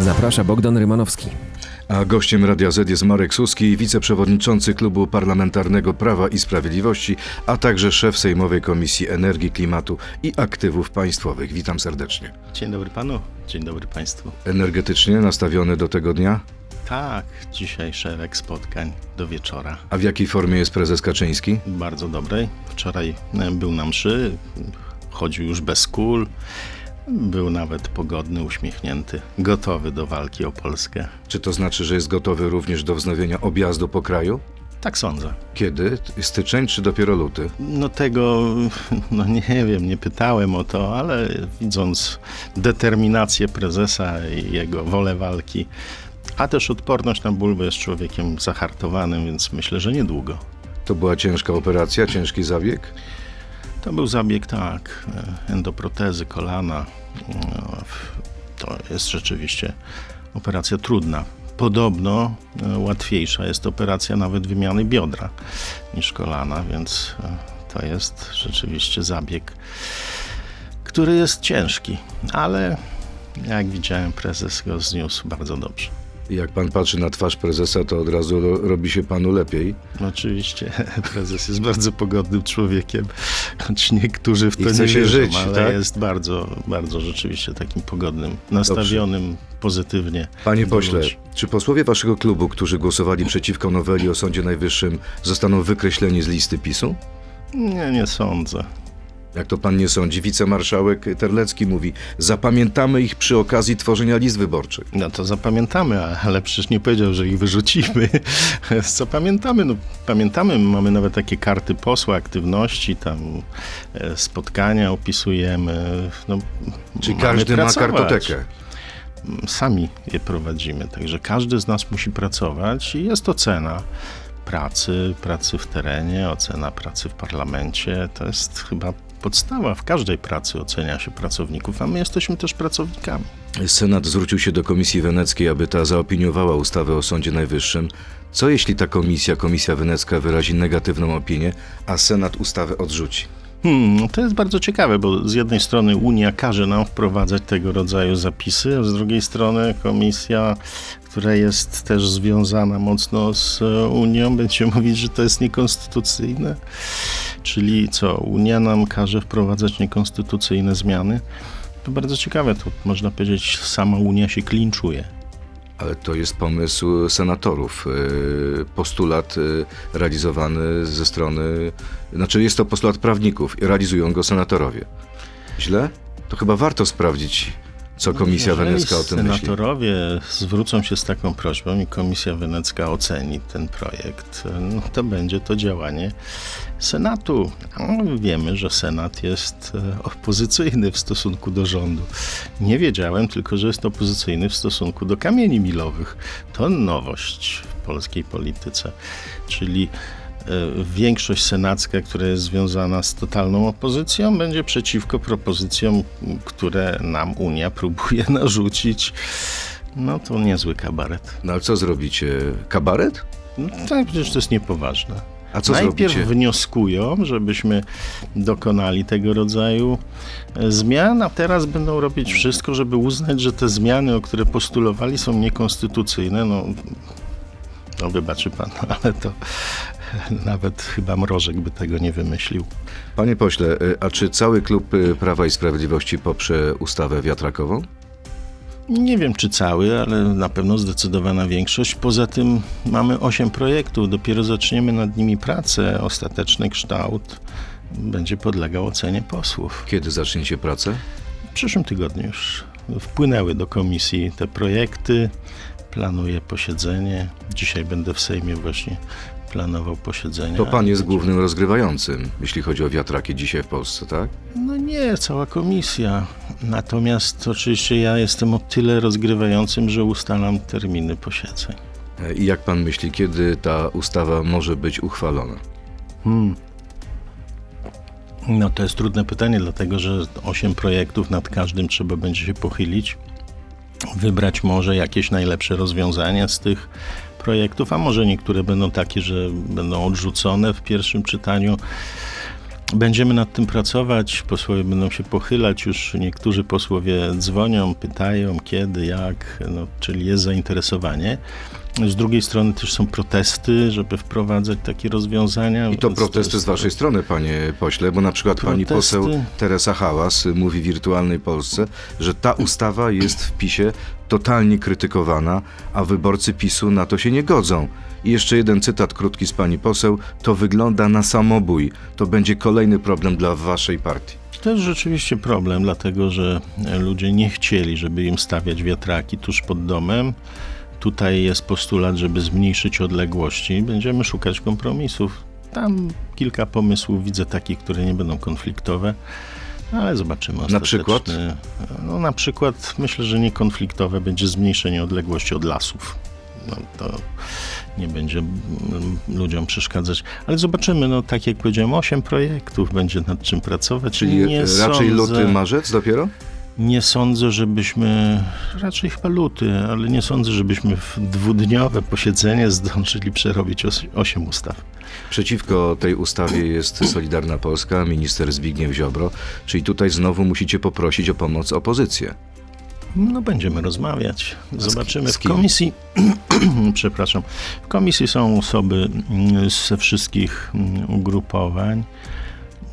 Zaprasza Bogdan Rymanowski. A gościem Radia Z jest Marek Suski, wiceprzewodniczący Klubu Parlamentarnego Prawa i Sprawiedliwości, a także szef Sejmowej Komisji Energii, Klimatu i Aktywów Państwowych. Witam serdecznie. Dzień dobry panu, dzień dobry państwu. Energetycznie nastawiony do tego dnia? Tak, dzisiaj szereg spotkań do wieczora. A w jakiej formie jest prezes Kaczyński? Bardzo dobrej. Wczoraj e, był na mszy, chodził już bez kul. Był nawet pogodny, uśmiechnięty, gotowy do walki o Polskę. Czy to znaczy, że jest gotowy również do wznowienia objazdu po kraju? Tak sądzę. Kiedy? Styczeń czy dopiero luty? No tego, no nie wiem, nie pytałem o to, ale widząc determinację prezesa i jego wolę walki, a też odporność na ból, bo jest człowiekiem zahartowanym, więc myślę, że niedługo. To była ciężka operacja, ciężki zabieg? To był zabieg, tak, endoprotezy kolana. No, To jest rzeczywiście operacja trudna. Podobno e, łatwiejsza jest operacja nawet wymiany biodra niż kolana, więc e, to jest rzeczywiście zabieg, który jest ciężki, ale jak widziałem, prezes go zniósł bardzo dobrze. Jak pan patrzy na twarz prezesa, to od razu ro- robi się panu lepiej. Oczywiście prezes jest bardzo pogodnym człowiekiem, choć niektórzy w I to chce nie się wierzą, żyć, ale tak? jest bardzo, bardzo rzeczywiście takim pogodnym, nastawionym pozytywnie. Panie pośle, ludzi. czy posłowie waszego klubu, którzy głosowali przeciwko noweli o Sądzie Najwyższym, zostaną wykreśleni z listy PiSu? Nie, nie sądzę. Jak to pan nie sądzi? Wicemarszałek Terlecki mówi, zapamiętamy ich przy okazji tworzenia list wyborczych. No to zapamiętamy, ale przecież nie powiedział, że ich wyrzucimy. Zapamiętamy, no pamiętamy, mamy nawet takie karty posła, aktywności, tam e, spotkania opisujemy. No, mamy każdy ma pracować. kartotekę. sami je prowadzimy. Także każdy z nas musi pracować i jest ocena pracy, pracy w terenie, ocena pracy w parlamencie. To jest chyba podstawa. W każdej pracy ocenia się pracowników, a my jesteśmy też pracownikami. Senat zwrócił się do Komisji Weneckiej, aby ta zaopiniowała ustawę o Sądzie Najwyższym. Co jeśli ta komisja, Komisja Wenecka, wyrazi negatywną opinię, a Senat ustawę odrzuci? Hmm, to jest bardzo ciekawe, bo z jednej strony Unia każe nam wprowadzać tego rodzaju zapisy, a z drugiej strony Komisja, która jest też związana mocno z e, Unią, będzie mówić, że to jest niekonstytucyjne. Czyli co, Unia nam każe wprowadzać niekonstytucyjne zmiany? To bardzo ciekawe, to można powiedzieć, sama Unia się klinczuje. Ale to jest pomysł senatorów, yy, postulat yy, realizowany ze strony, znaczy jest to postulat prawników i realizują go senatorowie. Źle? To chyba warto sprawdzić, co Komisja Jeżeli Wenecka o tym myśli. senatorowie zwrócą się z taką prośbą i Komisja Wenecka oceni ten projekt, no to będzie to działanie Senatu. A wiemy, że Senat jest e, opozycyjny w stosunku do rządu. Nie wiedziałem tylko, że jest opozycyjny w stosunku do kamieni milowych. To nowość w polskiej polityce. Czyli większość senacka, która jest związana z totalną opozycją, będzie przeciwko propozycjom, które nam Unia próbuje narzucić. No to niezły kabaret. No ale co zrobicie? Kabaret? No, tak, przecież to jest niepoważne. A co Najpierw zrobicie? wnioskują, żebyśmy dokonali tego rodzaju e, zmian, a teraz będą robić wszystko, żeby uznać, że te zmiany, o które postulowali, są niekonstytucyjne. No, no wybaczy pan, ale to nawet chyba Mrożek by tego nie wymyślił. Panie pośle, yy, a czy cały klub yy, Prawa i Sprawiedliwości poprze ustawę wiatrakową? Nie wiem czy cały, ale na pewno zdecydowana większość. Poza tym mamy 8 projektów, dopiero zaczniemy nad nimi pracę. Ostateczny kształt będzie podlegał ocenie posłów. Kiedy zaczniecie pracę? W przyszłym tygodniu już wpłynęły do komisji te projekty. Planuję posiedzenie. Dzisiaj będę w Sejmie właśnie planował posiedzenie. To pan jest głównym rozgrywającym, jeśli chodzi o wiatraki dzisiaj w Polsce, tak? No nie, cała komisja. Natomiast oczywiście ja jestem o tyle rozgrywającym, że ustalam terminy posiedzeń. E, I jak pan myśli, kiedy ta ustawa może być uchwalona? Hmm. No to jest trudne pytanie, dlatego że osiem projektów, nad każdym trzeba będzie się pochylić, wybrać może jakieś najlepsze rozwiązania z tych projektów, a może niektóre będą takie, że będą odrzucone w pierwszym czytaniu. Będziemy nad tym pracować, posłowie będą się pochylać, już niektórzy posłowie dzwonią, pytają kiedy, jak, no, czyli jest zainteresowanie. Z drugiej strony też są protesty, żeby wprowadzać takie rozwiązania. I to protesty jest- z waszej strony, panie pośle, bo na przykład pani Protesty. poseł Teresa Hałas mówi w Wirtualnej Polsce, że ta ustawa jest w PiSie totalnie krytykowana, a wyborcy PiSu na to się nie godzą. I jeszcze jeden cytat krótki z pani poseł. To wygląda na samobój. To będzie kolejny problem dla waszej partii. To jest rzeczywiście problem, dlatego że ludzie nie chcieli, żeby im stawiać wiatraki tuż pod domem. Tutaj jest postulat, żeby zmniejszyć odległości. Będziemy szukać kompromisów. Tam kilka pomysłów widzę takich, które nie będą konfliktowe, ale zobaczymy. Na przykład? No na przykład myślę, że niekonfliktowe będzie zmniejszenie odległości od lasów. No, to nie będzie mm, ludziom przeszkadzać. Ale zobaczymy, no tak jak powiedziałem, osiem projektów będzie nad czym pracować. Czyli nie raczej sądzę, luty, marzec dopiero? Nie sądzę, żebyśmy, raczej chyba luty, ale nie sądzę, żebyśmy w dwudniowe posiedzenie zdążyli przerobić os- osiem ustaw. Przeciwko tej ustawie jest Solidarna Polska, minister Zbigniew Ziobro, czyli tutaj znowu musicie poprosić o pomoc opozycję. No będziemy rozmawiać. Zobaczymy. W komisji, przepraszam, w komisji są osoby mm, ze wszystkich mm, ugrupowań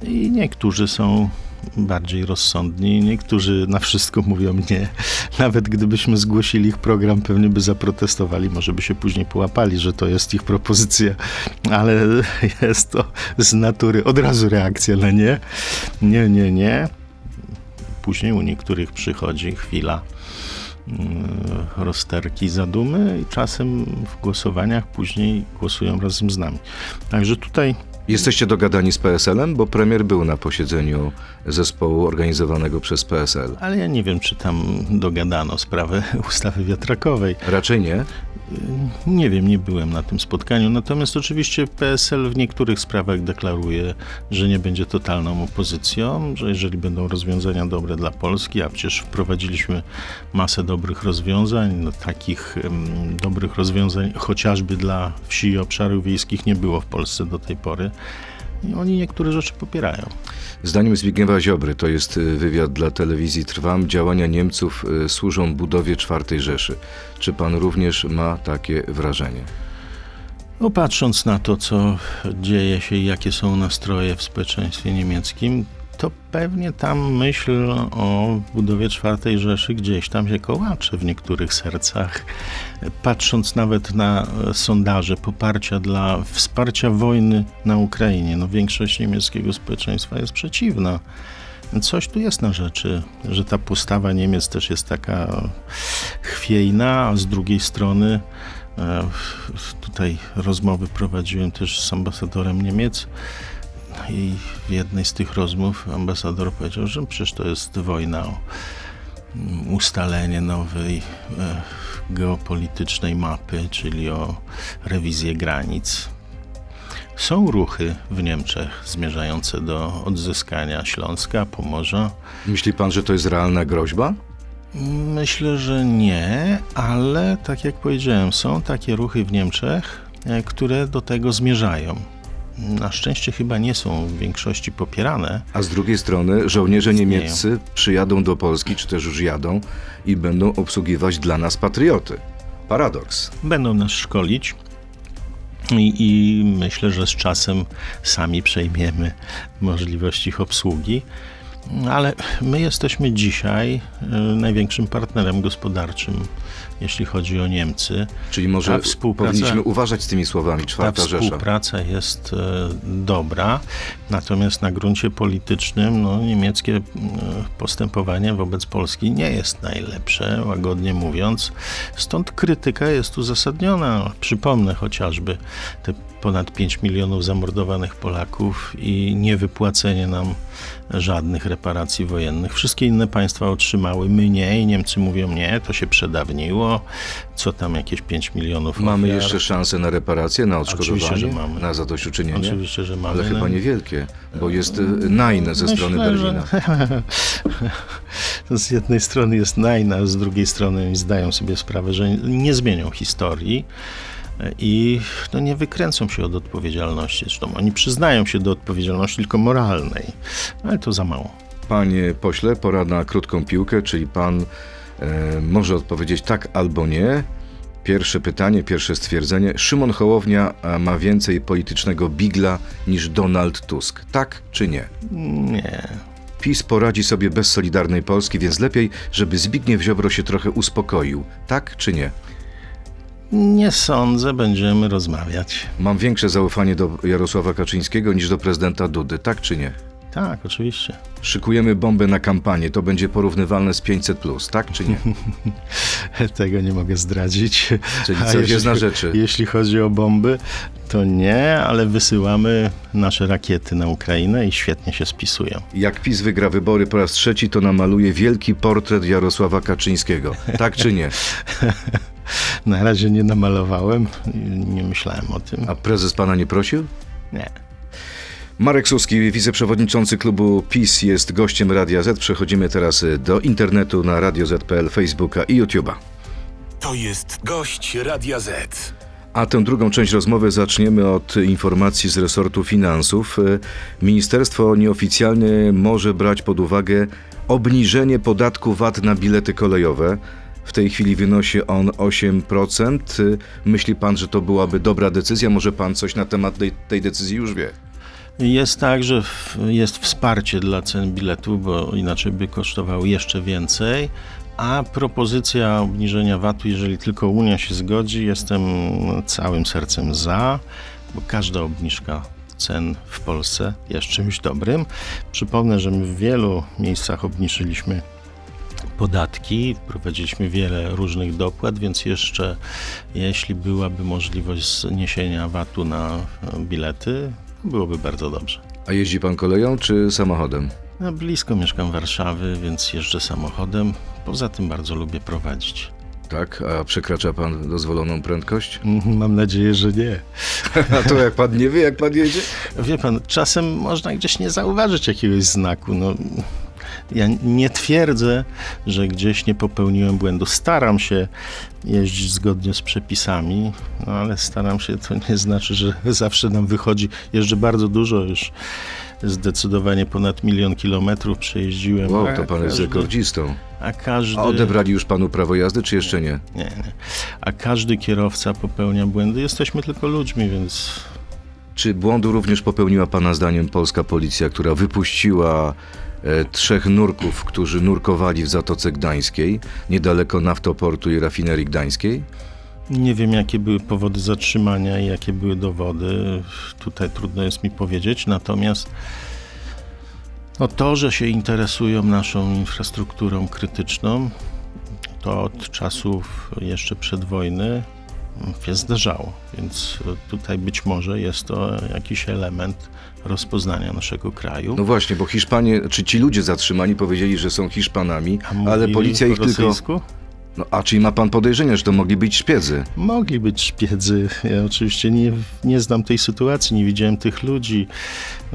i niektórzy są bardziej rozsądni, niektórzy na wszystko mówią nie. Nawet gdybyśmy zgłosili ich program, pewnie by zaprotestowali, może by się później połapali, że to jest ich propozycja, ale jest to z natury od razu reakcja na nie. Nie, nie, nie. Później u niektórych przychodzi chwila mm, rozterki, zadumy i czasem w głosowaniach później głosują razem z nami. Także tutaj Jesteście dogadani z PSL-em, bo premier był na posiedzeniu zespołu organizowanego przez PSL. Ale ja nie wiem, czy tam dogadano sprawę ustawy wiatrakowej. Raczej nie. Nie wiem, nie byłem na tym spotkaniu. Natomiast oczywiście PSL w niektórych sprawach deklaruje, że nie będzie totalną opozycją, że jeżeli będą rozwiązania dobre dla Polski, a przecież wprowadziliśmy masę dobrych rozwiązań, no, takich em, dobrych rozwiązań chociażby dla wsi i obszarów wiejskich nie było w Polsce do tej pory. I oni niektóre rzeczy popierają. Zdaniem Zbigniewa Ziobry, to jest y, wywiad dla telewizji Trwam, działania Niemców y, służą budowie czwartej Rzeszy. Czy pan również ma takie wrażenie? No, patrząc na to, co dzieje się i jakie są nastroje w społeczeństwie niemieckim, to pewnie tam myśl o budowie czwartej Rzeszy gdzieś tam się kołacze w niektórych sercach. Patrząc nawet na sondaże poparcia dla wsparcia wojny na Ukrainie, no większość niemieckiego społeczeństwa jest przeciwna. Coś tu jest na rzeczy, że ta postawa Niemiec też jest taka chwiejna, a z drugiej strony e, tutaj rozmowy prowadziłem też z ambasadorem Niemiec i w jednej z tych rozmów ambasador powiedział, że przecież to jest wojna o mm, ustalenie nowej e, geopolitycznej mapy, czyli o rewizję granic. Są ruchy w Niemczech zmierzające do odzyskania Śląska, Pomorza. Myśli pan, że to jest realna groźba? Myślę, że nie, ale tak jak powiedziałem, są takie ruchy w Niemczech, e, które do tego zmierzają. Na szczęście chyba nie są w większości popierane. A z drugiej strony żołnierze niemieccy przyjadą do Polski, czy też już jadą i będą obsługiwać dla nas patrioty. Paradoks. Będą nas szkolić i, i myślę, że z czasem sami przejmiemy możliwość ich obsługi. Ale my jesteśmy dzisiaj e, największym partnerem gospodarczym, jeśli chodzi o Niemcy. Czyli może Ta powinniśmy uważać z tymi słowami Ta czwarta Rzesza. współpraca jest e, dobra, natomiast na gruncie politycznym no, niemieckie e, postępowanie wobec Polski nie jest najlepsze, łagodnie mówiąc. Stąd krytyka jest uzasadniona. Przypomnę chociażby te ponad 5 milionów zamordowanych Polaków i niewypłacenie nam żadnych reparacji wojennych. Wszystkie inne państwa otrzymały, my nie i Niemcy mówią nie, to się przedawniło. Co tam jakieś 5 milionów Mamy ofiar. jeszcze szansę na reparacje, na Oczywiście, odszkodowanie, że mamy. na zadośćuczynienie? Oczywiście, że mamy. Ale chyba niewielkie, bo jest y, najne ze strony Berlina. Że z jednej strony jest najna, z drugiej strony zdają sobie sprawę, że nie zmienią historii. I no, nie wykręcą się od odpowiedzialności. Zresztą oni przyznają się do odpowiedzialności tylko moralnej, ale to za mało. Panie pośle, pora na krótką piłkę, czyli pan e, może odpowiedzieć tak albo nie. Pierwsze pytanie, pierwsze stwierdzenie. Szymon Hołownia ma więcej politycznego bigla niż Donald Tusk. Tak czy nie? Nie. PiS poradzi sobie bez Solidarnej Polski, więc lepiej, żeby Zbigniew Ziobro się trochę uspokoił. Tak czy nie? Nie sądzę, będziemy rozmawiać. Mam większe zaufanie do Jarosława Kaczyńskiego niż do prezydenta Dudy. Tak czy nie? Tak, oczywiście. Szykujemy bombę na kampanię. To będzie porównywalne z 500, tak czy nie? Tego nie mogę zdradzić. Czyli coś jest na rzeczy. Jeśli chodzi o bomby, to nie, ale wysyłamy nasze rakiety na Ukrainę i świetnie się spisują. Jak PiS wygra wybory po raz trzeci, to namaluje wielki portret Jarosława Kaczyńskiego. Tak czy nie? Na razie nie namalowałem, nie myślałem o tym. A prezes pana nie prosił? Nie. Marek Suski, wiceprzewodniczący klubu PiS, jest gościem Radia Z. Przechodzimy teraz do internetu na Radio Z.pl, Facebooka i YouTube'a. To jest gość Radia Z. A tę drugą część rozmowy zaczniemy od informacji z resortu finansów. Ministerstwo nieoficjalnie może brać pod uwagę obniżenie podatku VAT na bilety kolejowe. W tej chwili wynosi on 8%. E, Myśli pan, że to byłaby dobra decyzja? Może pan coś na temat tej, tej decyzji już wie? Jest tak, że w, jest wsparcie dla cen biletu, bo inaczej by kosztowały jeszcze więcej. A propozycja obniżenia VAT-u, jeżeli tylko Unia się zgodzi, jestem całym sercem za, bo każda obniżka cen w Polsce jest czymś dobrym. Przypomnę, że my w wielu miejscach obniżyliśmy podatki, wprowadziliśmy wiele różnych dopłat, więc jeszcze jeśli byłaby możliwość zniesienia VAT-u na e, bilety, byłoby bardzo dobrze. A jeździ pan koleją czy samochodem? No, blisko mieszkam Warszawy, więc jeżdżę samochodem. Poza tym bardzo lubię prowadzić. Tak, a przekracza pan dozwoloną prędkość? Mam nadzieję, że nie. A to jak pan nie wie, jak pan jedzie? Wie pan, czasem można gdzieś nie zauważyć jakiegoś znaku. No, ja nie twierdzę, że gdzieś nie popełniłem błędu. Staram się jeździć zgodnie z przepisami, no ale staram się, to nie znaczy, że zawsze nam wychodzi. Jeżdżę bardzo dużo już. Zdecydowanie ponad milion kilometrów przejeździłem. Wow, to pan jest rekordzistą. A każdy... A odebrali już panu prawo jazdy, czy jeszcze nie? Nie, nie. A każdy kierowca popełnia błędy. Jesteśmy tylko ludźmi, więc Czy błądu również popełniła Pana zdaniem polska policja, która wypuściła trzech nurków, którzy nurkowali w Zatoce Gdańskiej, niedaleko naftoportu i rafinerii gdańskiej? nie wiem, jakie były powody zatrzymania i jakie były dowody. Tutaj trudno jest mi powiedzieć. Natomiast no to, że się interesują naszą infrastrukturą krytyczną, to od czasów jeszcze przed wojny się zdarzało. Więc tutaj być może jest to jakiś element rozpoznania naszego kraju. No właśnie, bo Hiszpanie, czy ci ludzie zatrzymani powiedzieli, że są Hiszpanami, ale policja ich po tylko... rosyjsku? No, a czyli ma Pan podejrzenia, że to mogli być szpiedzy? Mogli być szpiedzy. Ja oczywiście nie, nie znam tej sytuacji, nie widziałem tych ludzi.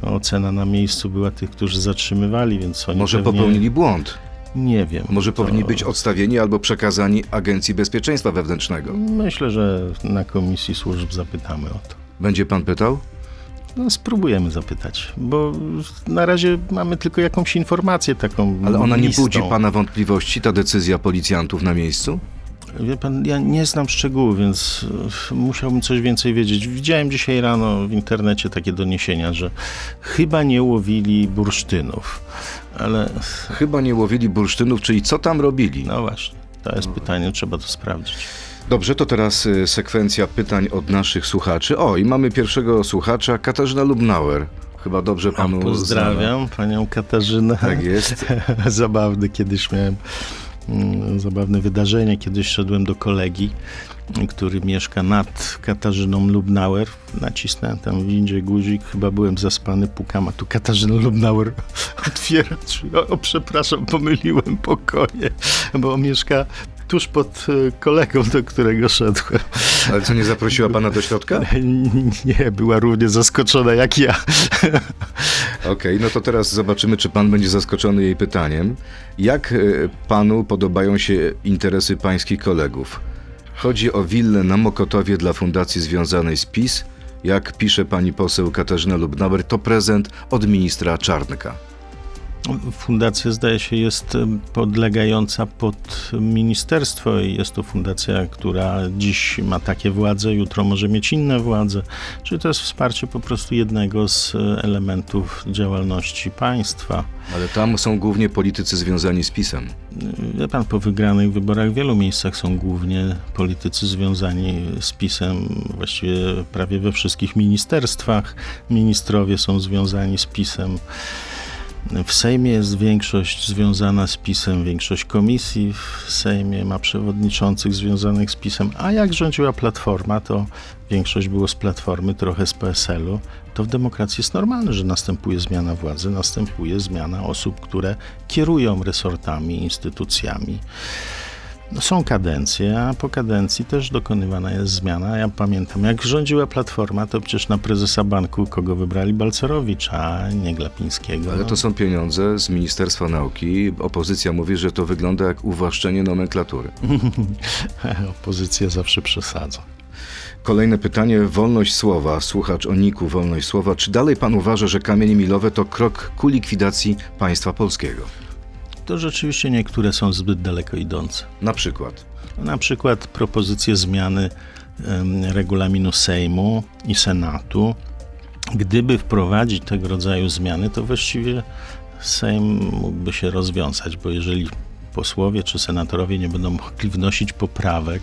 Ocena na miejscu była tych, którzy zatrzymywali, więc oni Może pewnie... popełnili błąd? Nie wiem. Może To- powinni być odstawieni albo przekazani Agencji Bezpieczeństwa Wewnętrznego? Myślę, że na Komisji Służb zapytamy o to. Będzie Pan pytał? No, spróbujemy zapytać, bo na razie mamy tylko jakąś informację taką Ale ona nie listą. budzi Pana wątpliwości, ta decyzja policjantów na miejscu? Wie pan, ja nie znam szczegółów, więc musiałbym coś więcej wiedzieć. Widziałem dzisiaj rano w internecie takie doniesienia, że chyba nie łowili bursztynów, ale Chyba nie łowili bursztynów, czyli co tam robili? no właśnie, to jest pytanie, trzeba to sprawdzić. Dobrze, to teraz y, sekwencja pytań od naszych słuchaczy. O, i mamy pierwszego słuchacza, Katarzyna Lubnauer. Chyba dobrze panu znana. Pozdrawiam panią Katarzynę. Tak jest. Zabawny kiedyś miałem mm, zabawne wydarzenie. Kiedyś szedłem do kolegi, który mieszka nad Katarzyną Lubnauer. Nacisnąłem tam w windzie guzik, chyba byłem zaspany, pukam, a tu Katarzyna Lubnauer otwiera drzwi. O, przepraszam, pomyliłem pokoje, bo mieszka tuż pod e, kolegą, do którego szedłem. Ale co, nie zaprosiła pana do środka? Nie, była równie zaskoczona jak ja. Okej, no to teraz zobaczymy, czy pan będzie zaskoczony jej pytaniem. Jak y, panu podobają się interesy pańskich kolegów? Chodzi o willę na Mokotowie dla fundacji związanej z PiS. Jak pisze pani poseł Katarzyna Lubnauer, to prezent od ministra Czarnka. Fundacja zdaje się jest podlegająca pod ministerstwo i jest to fundacja, która dziś ma takie władze, jutro może mieć inne władze. Czyli to jest wsparcie po prostu jednego z e, elementów działalności państwa. Ale tam są głównie politycy związani z PiSem. Wie pan, po wygranych wyborach w wielu miejscach są głównie politycy związani z PiSem, właściwie prawie we wszystkich ministerstwach. Ministrowie są związani z PiSem. W Sejmie jest większość związana z PiSem, większość komisji w Sejmie ma przewodniczących związanych z PiSem, a jak rządziła Platforma, to większość było z Platformy, trochę z PSL-u. To w demokracji jest normalne, że następuje zmiana władzy, następuje zmiana osób, które kierują resortami, instytucjami. No, Są kadencje, a po kadencji też dokonywana jest zmiana. Ja pamiętam, jak rządziła Platforma, to przecież na prezesa banku kogo wybrali? Balcerowicza, a nie Glapińskiego. Ale to są pieniądze z Ministerstwa Nauki. Opozycja mówi, że to wygląda jak uwłaszczenie nomenklatury. Opozycja zawsze przesadza. Kolejne pytanie. Wolność słowa. Słuchacz o Niku Wolność słowa. Czy dalej pan uważa, że kamienie milowe to krok ku likwidacji państwa polskiego? To rzeczywiście niektóre są zbyt daleko idące. Na przykład. Na przykład propozycje zmiany regulaminu Sejmu i Senatu. Gdyby wprowadzić tego rodzaju zmiany, to właściwie Sejm mógłby się rozwiązać, bo jeżeli posłowie czy senatorowie nie będą mogli wnosić poprawek,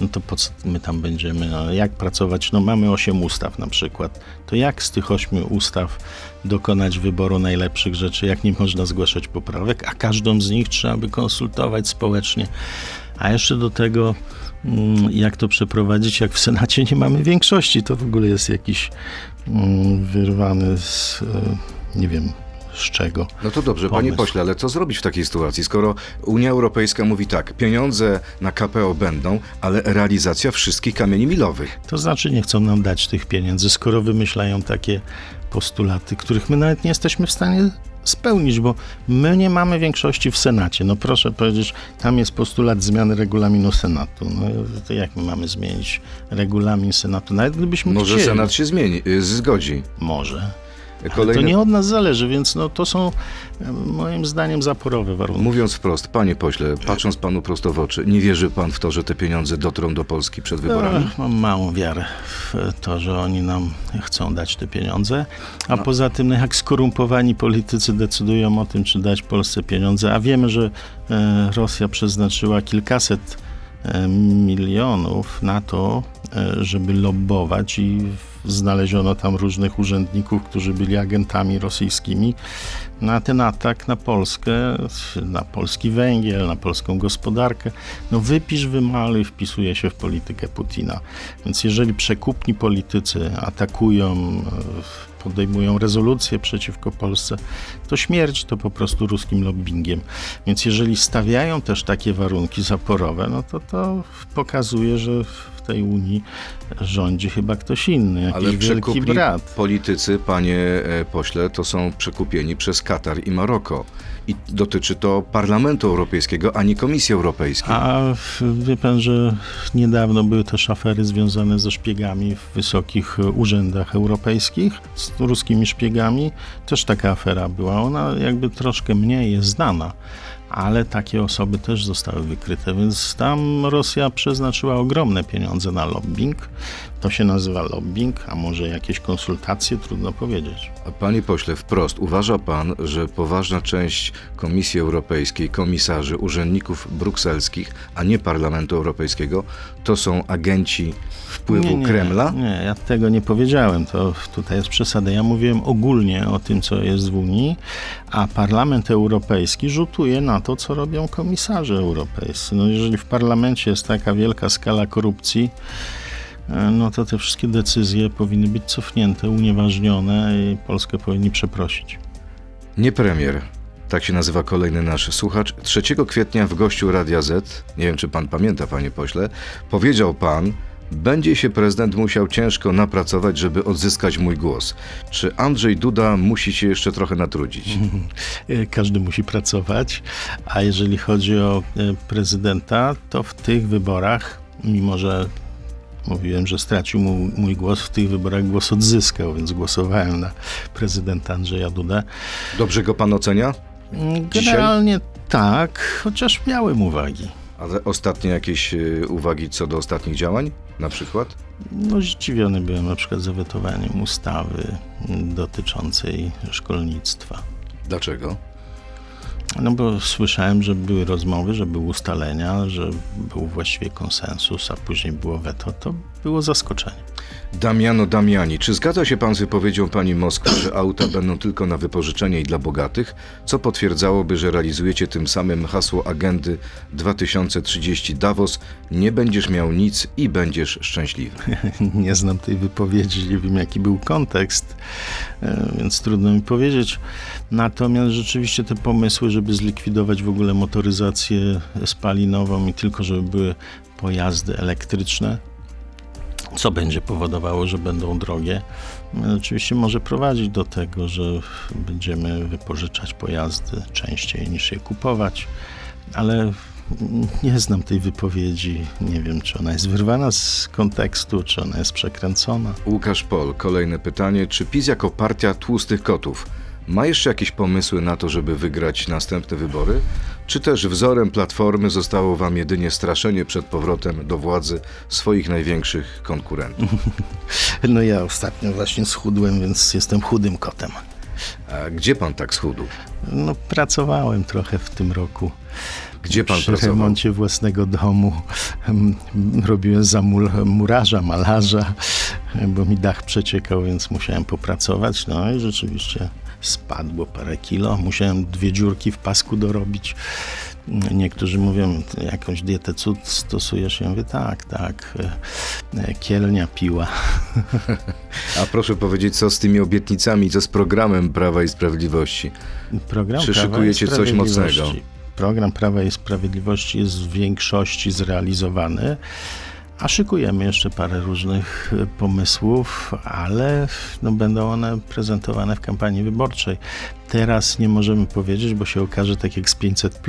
no to po co my tam będziemy? No, jak pracować? No mamy osiem ustaw na przykład. To jak z tych ośmiu ustaw dokonać wyboru najlepszych rzeczy, jak nie można zgłaszać poprawek, a każdą z nich trzeba by konsultować społecznie. A jeszcze do tego, mm, jak to przeprowadzić, jak w Senacie nie mamy większości, to w ogóle jest jakiś mm, wyrwany z, e, nie wiem, z czego. No to dobrze, panie Pomysł. pośle, ale co zrobić w takiej sytuacji, skoro Unia Europejska mówi tak, pieniądze na KPO będą, ale realizacja wszystkich kamieni milowych. To znaczy nie chcą nam dać tych pieniędzy, skoro wymyślają takie postulaty, których my nawet nie jesteśmy w stanie spełnić, bo my nie mamy większości w Senacie. No proszę powiedzieć, tam jest postulat zmiany regulaminu Senatu. No to jak my mamy zmienić regulamin Senatu? Nawet gdybyśmy Może chcieli. Senat się zmieni, y, zgodzi. Może. Kolejne... To nie od nas zależy, więc no, to są moim zdaniem zaporowe warunki. Mówiąc wprost, panie pośle, patrząc panu prosto w oczy, nie wierzy pan w to, że te pieniądze dotrą do Polski przed wyborami? Ech, Mam małą wiarę w to, że oni nam chcą dać te pieniądze. A No. poza tym, no jak skorumpowani politycy decydują o tym, czy dać Polsce pieniądze, a wiemy, że e, Rosja przeznaczyła kilkaset milionów na to, e, żeby lobbować i znaleziono tam różnych urzędników, którzy byli agentami rosyjskimi na ten atak na Polskę, na polski węgiel, na polską gospodarkę. No wypisz, wymaluj, wpisuje się w politykę Putina. Więc jeżeli przekupni politycy atakują, e, podejmują rezolucje przeciwko Polsce, to śmierć to po prostu ruskim lobbyingiem. Więc jeżeli stawiają też takie warunki zaporowe, no to to pokazuje, że w tej Unii rządzi chyba ktoś inny, jakiś Ale wielki brat. politycy, panie e, pośle, to są przekupieni przez Katar i Maroko. I dotyczy to Parlamentu Europejskiego, a nie Komisji Europejskiej. A wie pan, że niedawno były też afery związane ze szpiegami w wysokich urzędach europejskich, z ruskimi szpiegami. Też taka afera była. Ona jakby troszkę mniej jest znana, ale takie osoby też zostały wykryte, więc tam Rosja przeznaczyła ogromne pieniądze na lobbying. To się nazywa lobbying, a może jakieś konsultacje, trudno powiedzieć. A Panie pośle, wprost, uważa pan, że poważna część Komisji Europejskiej, komisarzy, urzędników brukselskich, a nie Parlamentu Europejskiego, to są agenci wpływu nie, nie, Kremla? Nie, ja tego nie powiedziałem. To tutaj jest przesada. Ja mówiłem ogólnie o tym, co jest w Unii, a Parlament Europejski rzutuje na to, co robią komisarze europejscy. No jeżeli w parlamencie jest taka wielka skala korupcji, e, no to te wszystkie decyzje powinny być cofnięte, unieważnione i Polskę powinni przeprosić. Nie premier. Tak się nazywa kolejny nasz słuchacz. 3 kwietnia w gościu Radia Z, nie wiem czy pan pamięta, panie pośle, powiedział pan, będzie się prezydent musiał ciężko napracować, żeby odzyskać mój głos. Czy Andrzej Duda musi się jeszcze trochę natrudzić? Każdy musi pracować, a jeżeli chodzi o e, prezydenta, to w tych wyborach mimo że mówiłem, że stracił mu, mój głos, w tych wyborach głos odzyskał, więc głosowałem na prezydenta Andrzeja Dudę. Dobrze go pan ocenia? Generalnie tak, chociaż miałem uwagi. Ale ostatnie jakieś y, uwagi co do ostatnich działań na przykład? No zdziwiony byłem na przykład zawetowaniem ustawy dotyczącej szkolnictwa. Dlaczego? No bo słyszałem, że były rozmowy, że były ustalenia, że był właściwie konsensus, a później było weto. To było zaskoczenie. Damiano Damiani, czy zgadza się pan z wypowiedzią pani Moskwy, że auta będą tylko na wypożyczenie i dla bogatych, co potwierdzałoby, że realizujecie tym samym hasło agendy 2030 Davos, nie będziesz miał nic i będziesz szczęśliwy? Nie znam tej wypowiedzi, nie wiem jaki był kontekst, e, więc trudno mi powiedzieć. Natomiast rzeczywiście te pomysły, żeby zlikwidować w ogóle motoryzację spalinową i tylko żeby były pojazdy elektryczne, co będzie powodowało, że będą drogie, oczywiście może prowadzić do tego, że będziemy wypożyczać pojazdy częściej niż je kupować, ale nie znam tej wypowiedzi. Nie wiem, czy ona jest wyrwana z kontekstu, czy ona jest przekręcona. Łukasz Pol, kolejne pytanie. Czy PiS jako partia tłustych kotów ma jeszcze jakieś pomysły na to, żeby wygrać następne wybory? Czy też wzorem Platformy zostało wam jedynie straszenie przed powrotem do władzy swoich największych konkurentów? No ja ostatnio właśnie schudłem, więc jestem chudym kotem. A gdzie pan tak schudł? No pracowałem trochę w tym roku. Gdzie pan Przy pracował? remoncie własnego domu em, robiłem za murarza, malarza, bo mi dach przeciekał, więc musiałem popracować. No i rzeczywiście spadło parę kilo. Musiałem dwie dziurki w pasku dorobić. Niektórzy mówią, jakąś dietę cud stosujesz? Ja mówię, tak, tak. e, Kielnia piła. A proszę powiedzieć, co z tymi obietnicami, co z programem Prawa i Sprawiedliwości? Program Czy Prawa szykujecie coś mocnego? Program Prawa i Sprawiedliwości jest w większości zrealizowany, a szykujemy jeszcze parę różnych e, pomysłów, ale no, będą one prezentowane w kampanii wyborczej. Teraz nie możemy powiedzieć, bo się okaże tak jak z 500,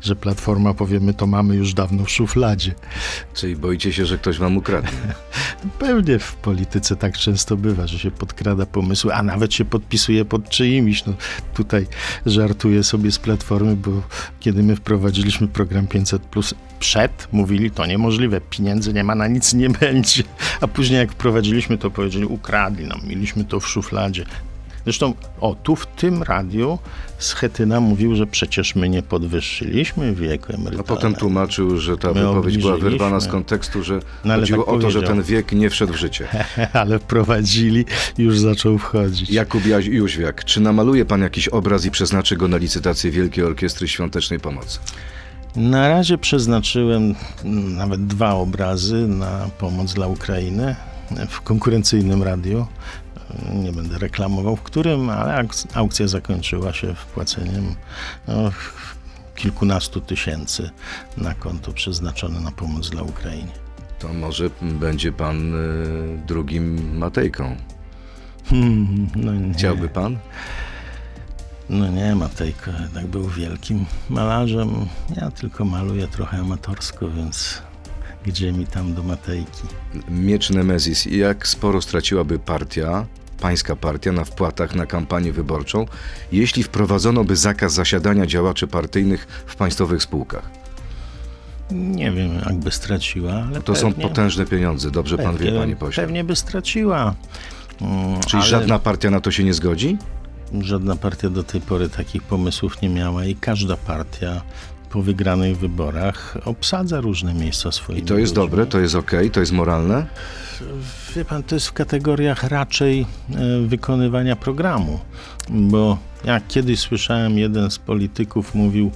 że Platforma powiemy, to mamy już dawno w szufladzie. Czyli boicie się, że ktoś wam ukradnie? Pewnie w polityce tak często bywa, że się podkrada pomysły, a nawet się podpisuje pod czyimiś. No, tutaj żartuję sobie z Platformy, bo kiedy my wprowadziliśmy program 500 przed, mówili to niemożliwe, pieniędzy nie ma, na nic nie będzie. A później jak wprowadziliśmy to powiedzieli, ukradli nam, mieliśmy to w szufladzie. Zresztą, o, tu w tym radiu Schetyna mówił, że przecież my nie podwyższyliśmy wieku A emerytalnego. potem tłumaczył, że ta My wypowiedź była wyrwana z kontekstu, że No, chodziło tak o to, że ten wiek nie wszedł w życie. Ale wprowadzili, już zaczął wchodzić. Jakub Jóźwiak, czy namaluje pan jakiś obraz i przeznaczy go na licytację Wielkiej Orkiestry Świątecznej Pomocy? Na razie przeznaczyłem nawet dwa obrazy na pomoc dla Ukrainy w konkurencyjnym radiu. Nie będę reklamował w którym, ale auk- aukcja zakończyła się wpłaceniem no, kilkunastu tysięcy na konto przeznaczone na pomoc dla Ukrainy. To może będzie pan y, drugim Matejką. Hmm, No nie, Chciałby pan? no nie, Matejko jednak był wielkim malarzem. Ja tylko maluję trochę amatorsko, więc gdzie mi tam do Matejki? Miecz Nemezis. Jak sporo straciłaby partia, pańska partia, na wpłatach na kampanię wyborczą, jeśli wprowadzono by zakaz zasiadania działaczy partyjnych w państwowych spółkach? Nie wiem, jakby straciła, ale To są pewnie, potężne pieniądze, dobrze pan wie, pewnie- panie pośle. Pewnie by straciła. Mm, Czyli ale żadna partia na to się nie zgodzi? żadna partia do tej pory takich pomysłów nie miała i każda partia po wygranych wyborach obsadza różne miejsca swoimi I to jest ludźmi. dobre, to jest okej, to jest moralne? Wie pan, to jest w kategoriach raczej e, wykonywania programu, bo jak kiedyś słyszałem, jeden z polityków mówił,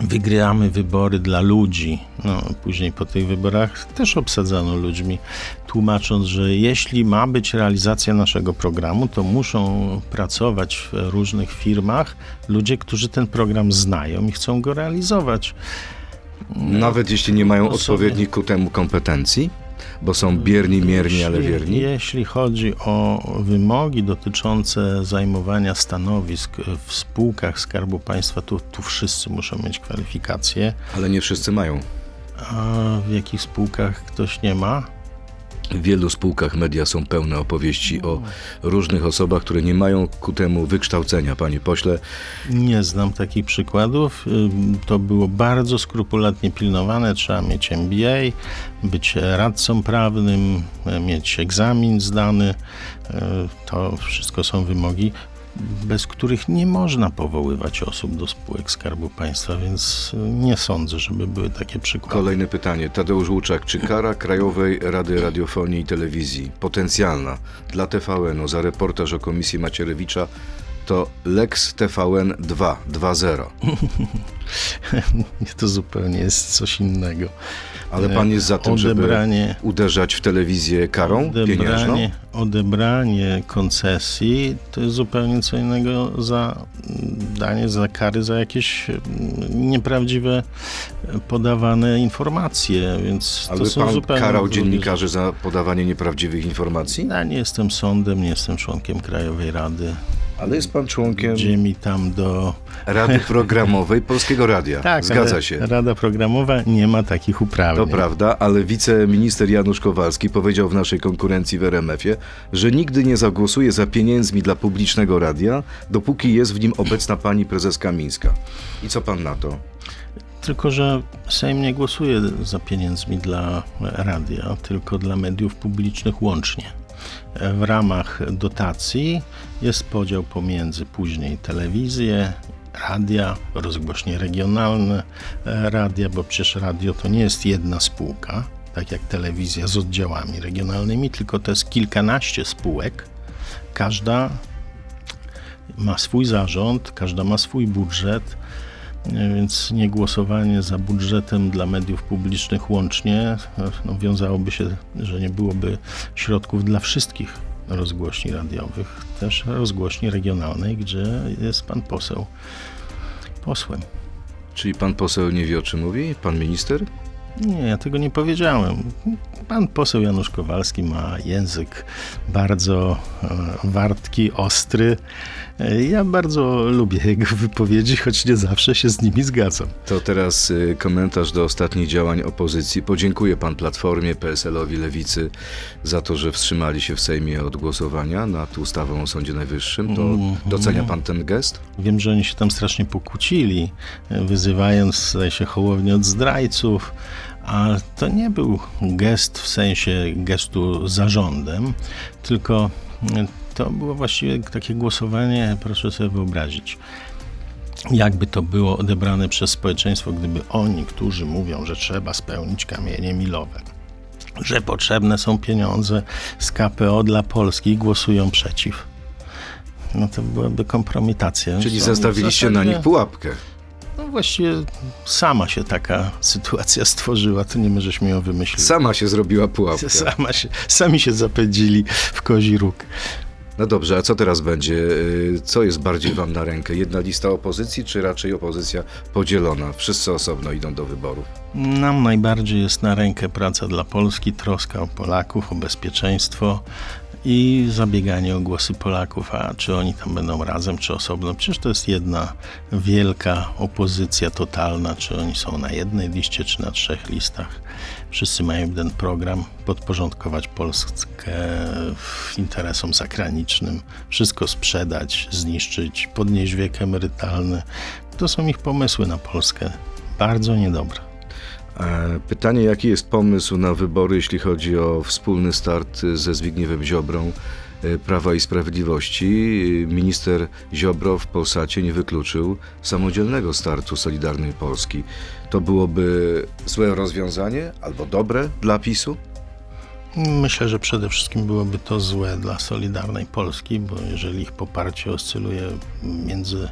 wygramy wybory dla ludzi. No, później po tych wyborach też obsadzano ludźmi, tłumacząc, że jeśli ma być realizacja naszego programu, to muszą pracować w różnych firmach ludzie, którzy ten program znają i chcą go realizować. Nawet jeśli nie mają odpowiednich ku temu kompetencji? Bo są bierni, mierni, ale Jeśli- wierni? Jeśli chodzi o wymogi dotyczące zajmowania stanowisk w spółkach Skarbu Państwa, to tu wszyscy muszą mieć kwalifikacje. Ale nie wszyscy mają. A w jakich spółkach ktoś nie ma? W wielu spółkach media są pełne opowieści o różnych osobach, które nie mają ku temu wykształcenia, panie pośle. Nie znam takich przykładów. To było bardzo skrupulatnie pilnowane. Trzeba mieć MBA, być radcą prawnym, mieć egzamin zdany. To wszystko są wymogi, bez których nie można powoływać osób do spółek Skarbu Państwa, więc nie sądzę, żeby były takie przykłady. Kolejne pytanie. Tadeusz Łuczak. Czy kara Krajowej Rady Radiofonii i Telewizji potencjalna dla TVN-u za reportaż o komisji Macierewicza to Lex TVN 2 2.0? to zupełnie jest coś innego. Ale pan jest za tym, żeby Odebranie- uderzać w telewizję karą pieniężną? Odebranie, odebranie koncesji to jest zupełnie co innego za mm, danie za kary za jakieś mm, nieprawdziwe podawane informacje, więc Ale to są pan zupełnie karał dziennikarzy za podawanie nieprawdziwych informacji? Ja nie jestem sądem, nie jestem członkiem Krajowej Rady. Ale jest pan członkiem Gdzie mi tam do... Rady Programowej Polskiego Radia. Tak, Zgadza się. Rada Programowa nie ma takich uprawnień. To prawda, ale wiceminister Janusz Kowalski powiedział w naszej konkurencji w RMF-ie, że nigdy nie zagłosuje za pieniędzmi dla publicznego radia, dopóki jest w nim obecna pani prezes Kamińska. I co pan na to? Tylko, że Sejm nie głosuje za pieniędzmi dla radia, tylko dla mediów publicznych łącznie. W ramach dotacji jest podział pomiędzy później telewizję, radia, rozgłośnie regionalne e, radia, bo przecież radio to nie jest jedna spółka, tak jak telewizja z oddziałami regionalnymi, tylko to jest kilkanaście spółek. Każda ma swój zarząd, każda ma swój budżet, e, więc nie głosowanie za budżetem dla mediów publicznych łącznie e, no, wiązałoby się, że nie byłoby środków dla wszystkich rozgłośni radiowych, też rozgłośni regionalnej, gdzie jest pan poseł posłem. Czyli pan poseł nie wie o czym mówi? Pan minister? Nie, ja tego nie powiedziałem. Pan poseł Janusz Kowalski ma język bardzo e, wartki, ostry. E, Ja bardzo lubię jego wypowiedzi, choć nie zawsze się z nimi zgadzam. To teraz y, komentarz do ostatnich działań opozycji. Podziękuję pan Platformie, PSL-owi, Lewicy za to, że wstrzymali się w Sejmie od głosowania nad ustawą o Sądzie Najwyższym. To Mhm. docenia pan ten gest? Wiem, że oni się tam strasznie pokłócili, wyzywając się Hołownię od zdrajców, a to nie był gest w sensie gestu zarządem, tylko to było właściwie takie głosowanie, proszę sobie wyobrazić. Jakby to było odebrane przez społeczeństwo, gdyby oni, którzy mówią, że trzeba spełnić kamienie milowe, że potrzebne są pieniądze z KPO dla Polski, głosują przeciw. No to byłaby kompromitacja. Czyli zastawiliście na nich pułapkę. No właściwie sama się taka sytuacja stworzyła, to nie my żeśmy ją wymyślili. Sama się zrobiła pułapka. Sama się, sami się zapędzili w kozi róg. No dobrze, a co teraz będzie? Y, Co jest bardziej wam na rękę? Jedna lista opozycji, czy raczej opozycja podzielona? Wszyscy osobno idą do wyborów. Nam najbardziej jest na rękę praca dla Polski, troska o Polaków, o bezpieczeństwo i zabieganie o głosy Polaków. A czy oni tam będą razem, czy osobno? Przecież to jest jedna wielka opozycja totalna. Czy oni są na jednej liście, czy na trzech listach. Wszyscy mają ten program podporządkować Polskę interesom zagranicznym, wszystko sprzedać, zniszczyć, podnieść wiek emerytalny. To są ich pomysły na Polskę. Bardzo niedobre. E, Pytanie, jaki jest pomysł na wybory, jeśli chodzi o wspólny start ze Zbigniewem Ziobrą e, Prawa i Sprawiedliwości? Minister Ziobro w Polsacie nie wykluczył samodzielnego startu Solidarnej Polski. To byłoby złe rozwiązanie albo dobre dla PiSu? Myślę, że przede wszystkim byłoby to złe dla Solidarnej Polski, bo jeżeli ich poparcie oscyluje między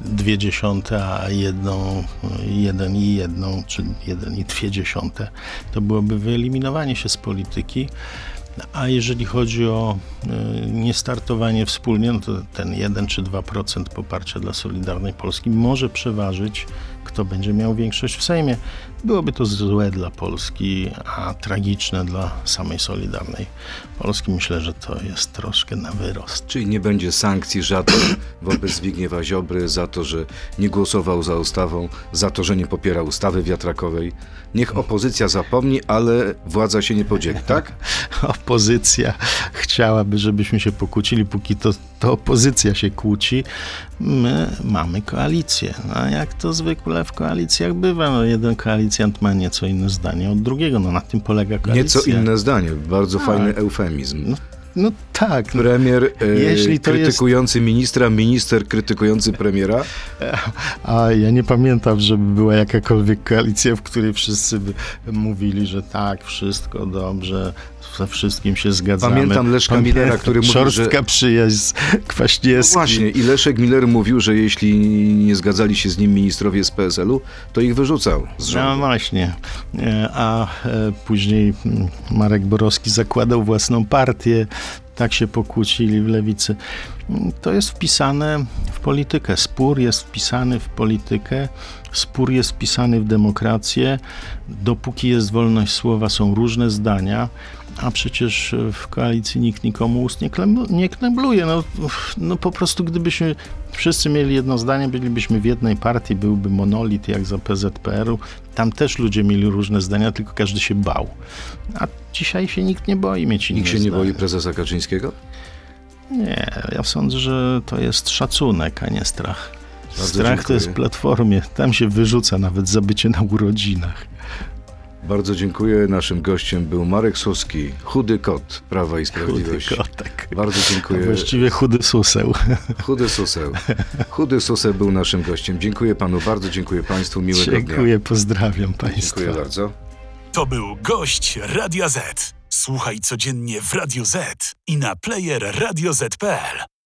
dwie dziesiąte a jedną, jeden i jedną, czy jeden i dwie dziesiąte, to byłoby wyeliminowanie się z polityki. A jeżeli chodzi o y, niestartowanie wspólnie, no to ten 1 czy 2% poparcia dla Solidarnej Polski może przeważyć kto będzie miał większość w Sejmie. Byłoby to złe dla Polski, a tragiczne dla samej Solidarnej Polski. Myślę, że to jest troszkę na wyrost. Czyli nie będzie sankcji żadnych wobec Zbigniewa Ziobry za to, że nie głosował za ustawą, za to, że nie popiera ustawy wiatrakowej. Niech opozycja zapomni, ale władza się nie podzieli, tak? Opozycja chciałaby, żebyśmy się pokłócili, póki to, to opozycja się kłóci. My mamy koalicję. No, a jak to zwykle w koalicjach bywa, no, jeden koalicjant ma nieco inne zdanie od drugiego. No, na tym polega koalicja. Nieco inne zdanie, bardzo Tak. fajny eufemizm. No, no tak, no, Premier e, to jest- krytykujący ministra, minister krytykujący premiera. A ja nie pamiętam, żeby była jakakolwiek koalicja, w której wszyscy by mówili, że tak, wszystko dobrze, ze wszystkim się zgadzamy. Pamiętam Leszka Pamiętam Millera, który mówił, Szorstka że- przyjaźń z No Kwaśniewskim. właśnie, i Leszek Miller mówił, że jeśli nie zgadzali się z nim ministrowie z PSL-u, to ich wyrzucał z No rządu. właśnie. E, A e, później Marek Borowski zakładał własną partię. Tak się pokłócili w lewicy. To jest wpisane w politykę. Spór jest wpisany w politykę. Spór jest wpisany w demokrację. Dopóki jest wolność słowa, są różne zdania. A przecież e, w koalicji nikt nikomu ust nie, klem- nie knebluje. No, no po prostu gdybyśmy wszyscy mieli jedno zdanie, bylibyśmy w jednej partii, byłby monolit jak za PZPR-u. Tam też ludzie mieli różne zdania, tylko każdy się bał. A dzisiaj się nikt nie boi mieć innego Nikt się nie boi prezesa Kaczyńskiego? Nie, ja sądzę, że to jest szacunek, a nie strach. Bardzo strach to dziękuję. jest w platformie. Tam się wyrzuca nawet za bycie na urodzinach. Bardzo dziękuję. Naszym gościem był Marek Suski, chudy kot Prawa i Chudy Sprawiedliwości. kotek. Bardzo dziękuję. właściwie chudy suseł. Chudy Suseł. Chudy Suseł był naszym gościem. Dziękuję panu bardzo, dziękuję państwu. Miłego dnia. Dziękuję, pozdrawiam Państwa. Dziękuję bardzo. To był gość Radia Z. Słuchaj codziennie w Radio Z i na player radioz.pl.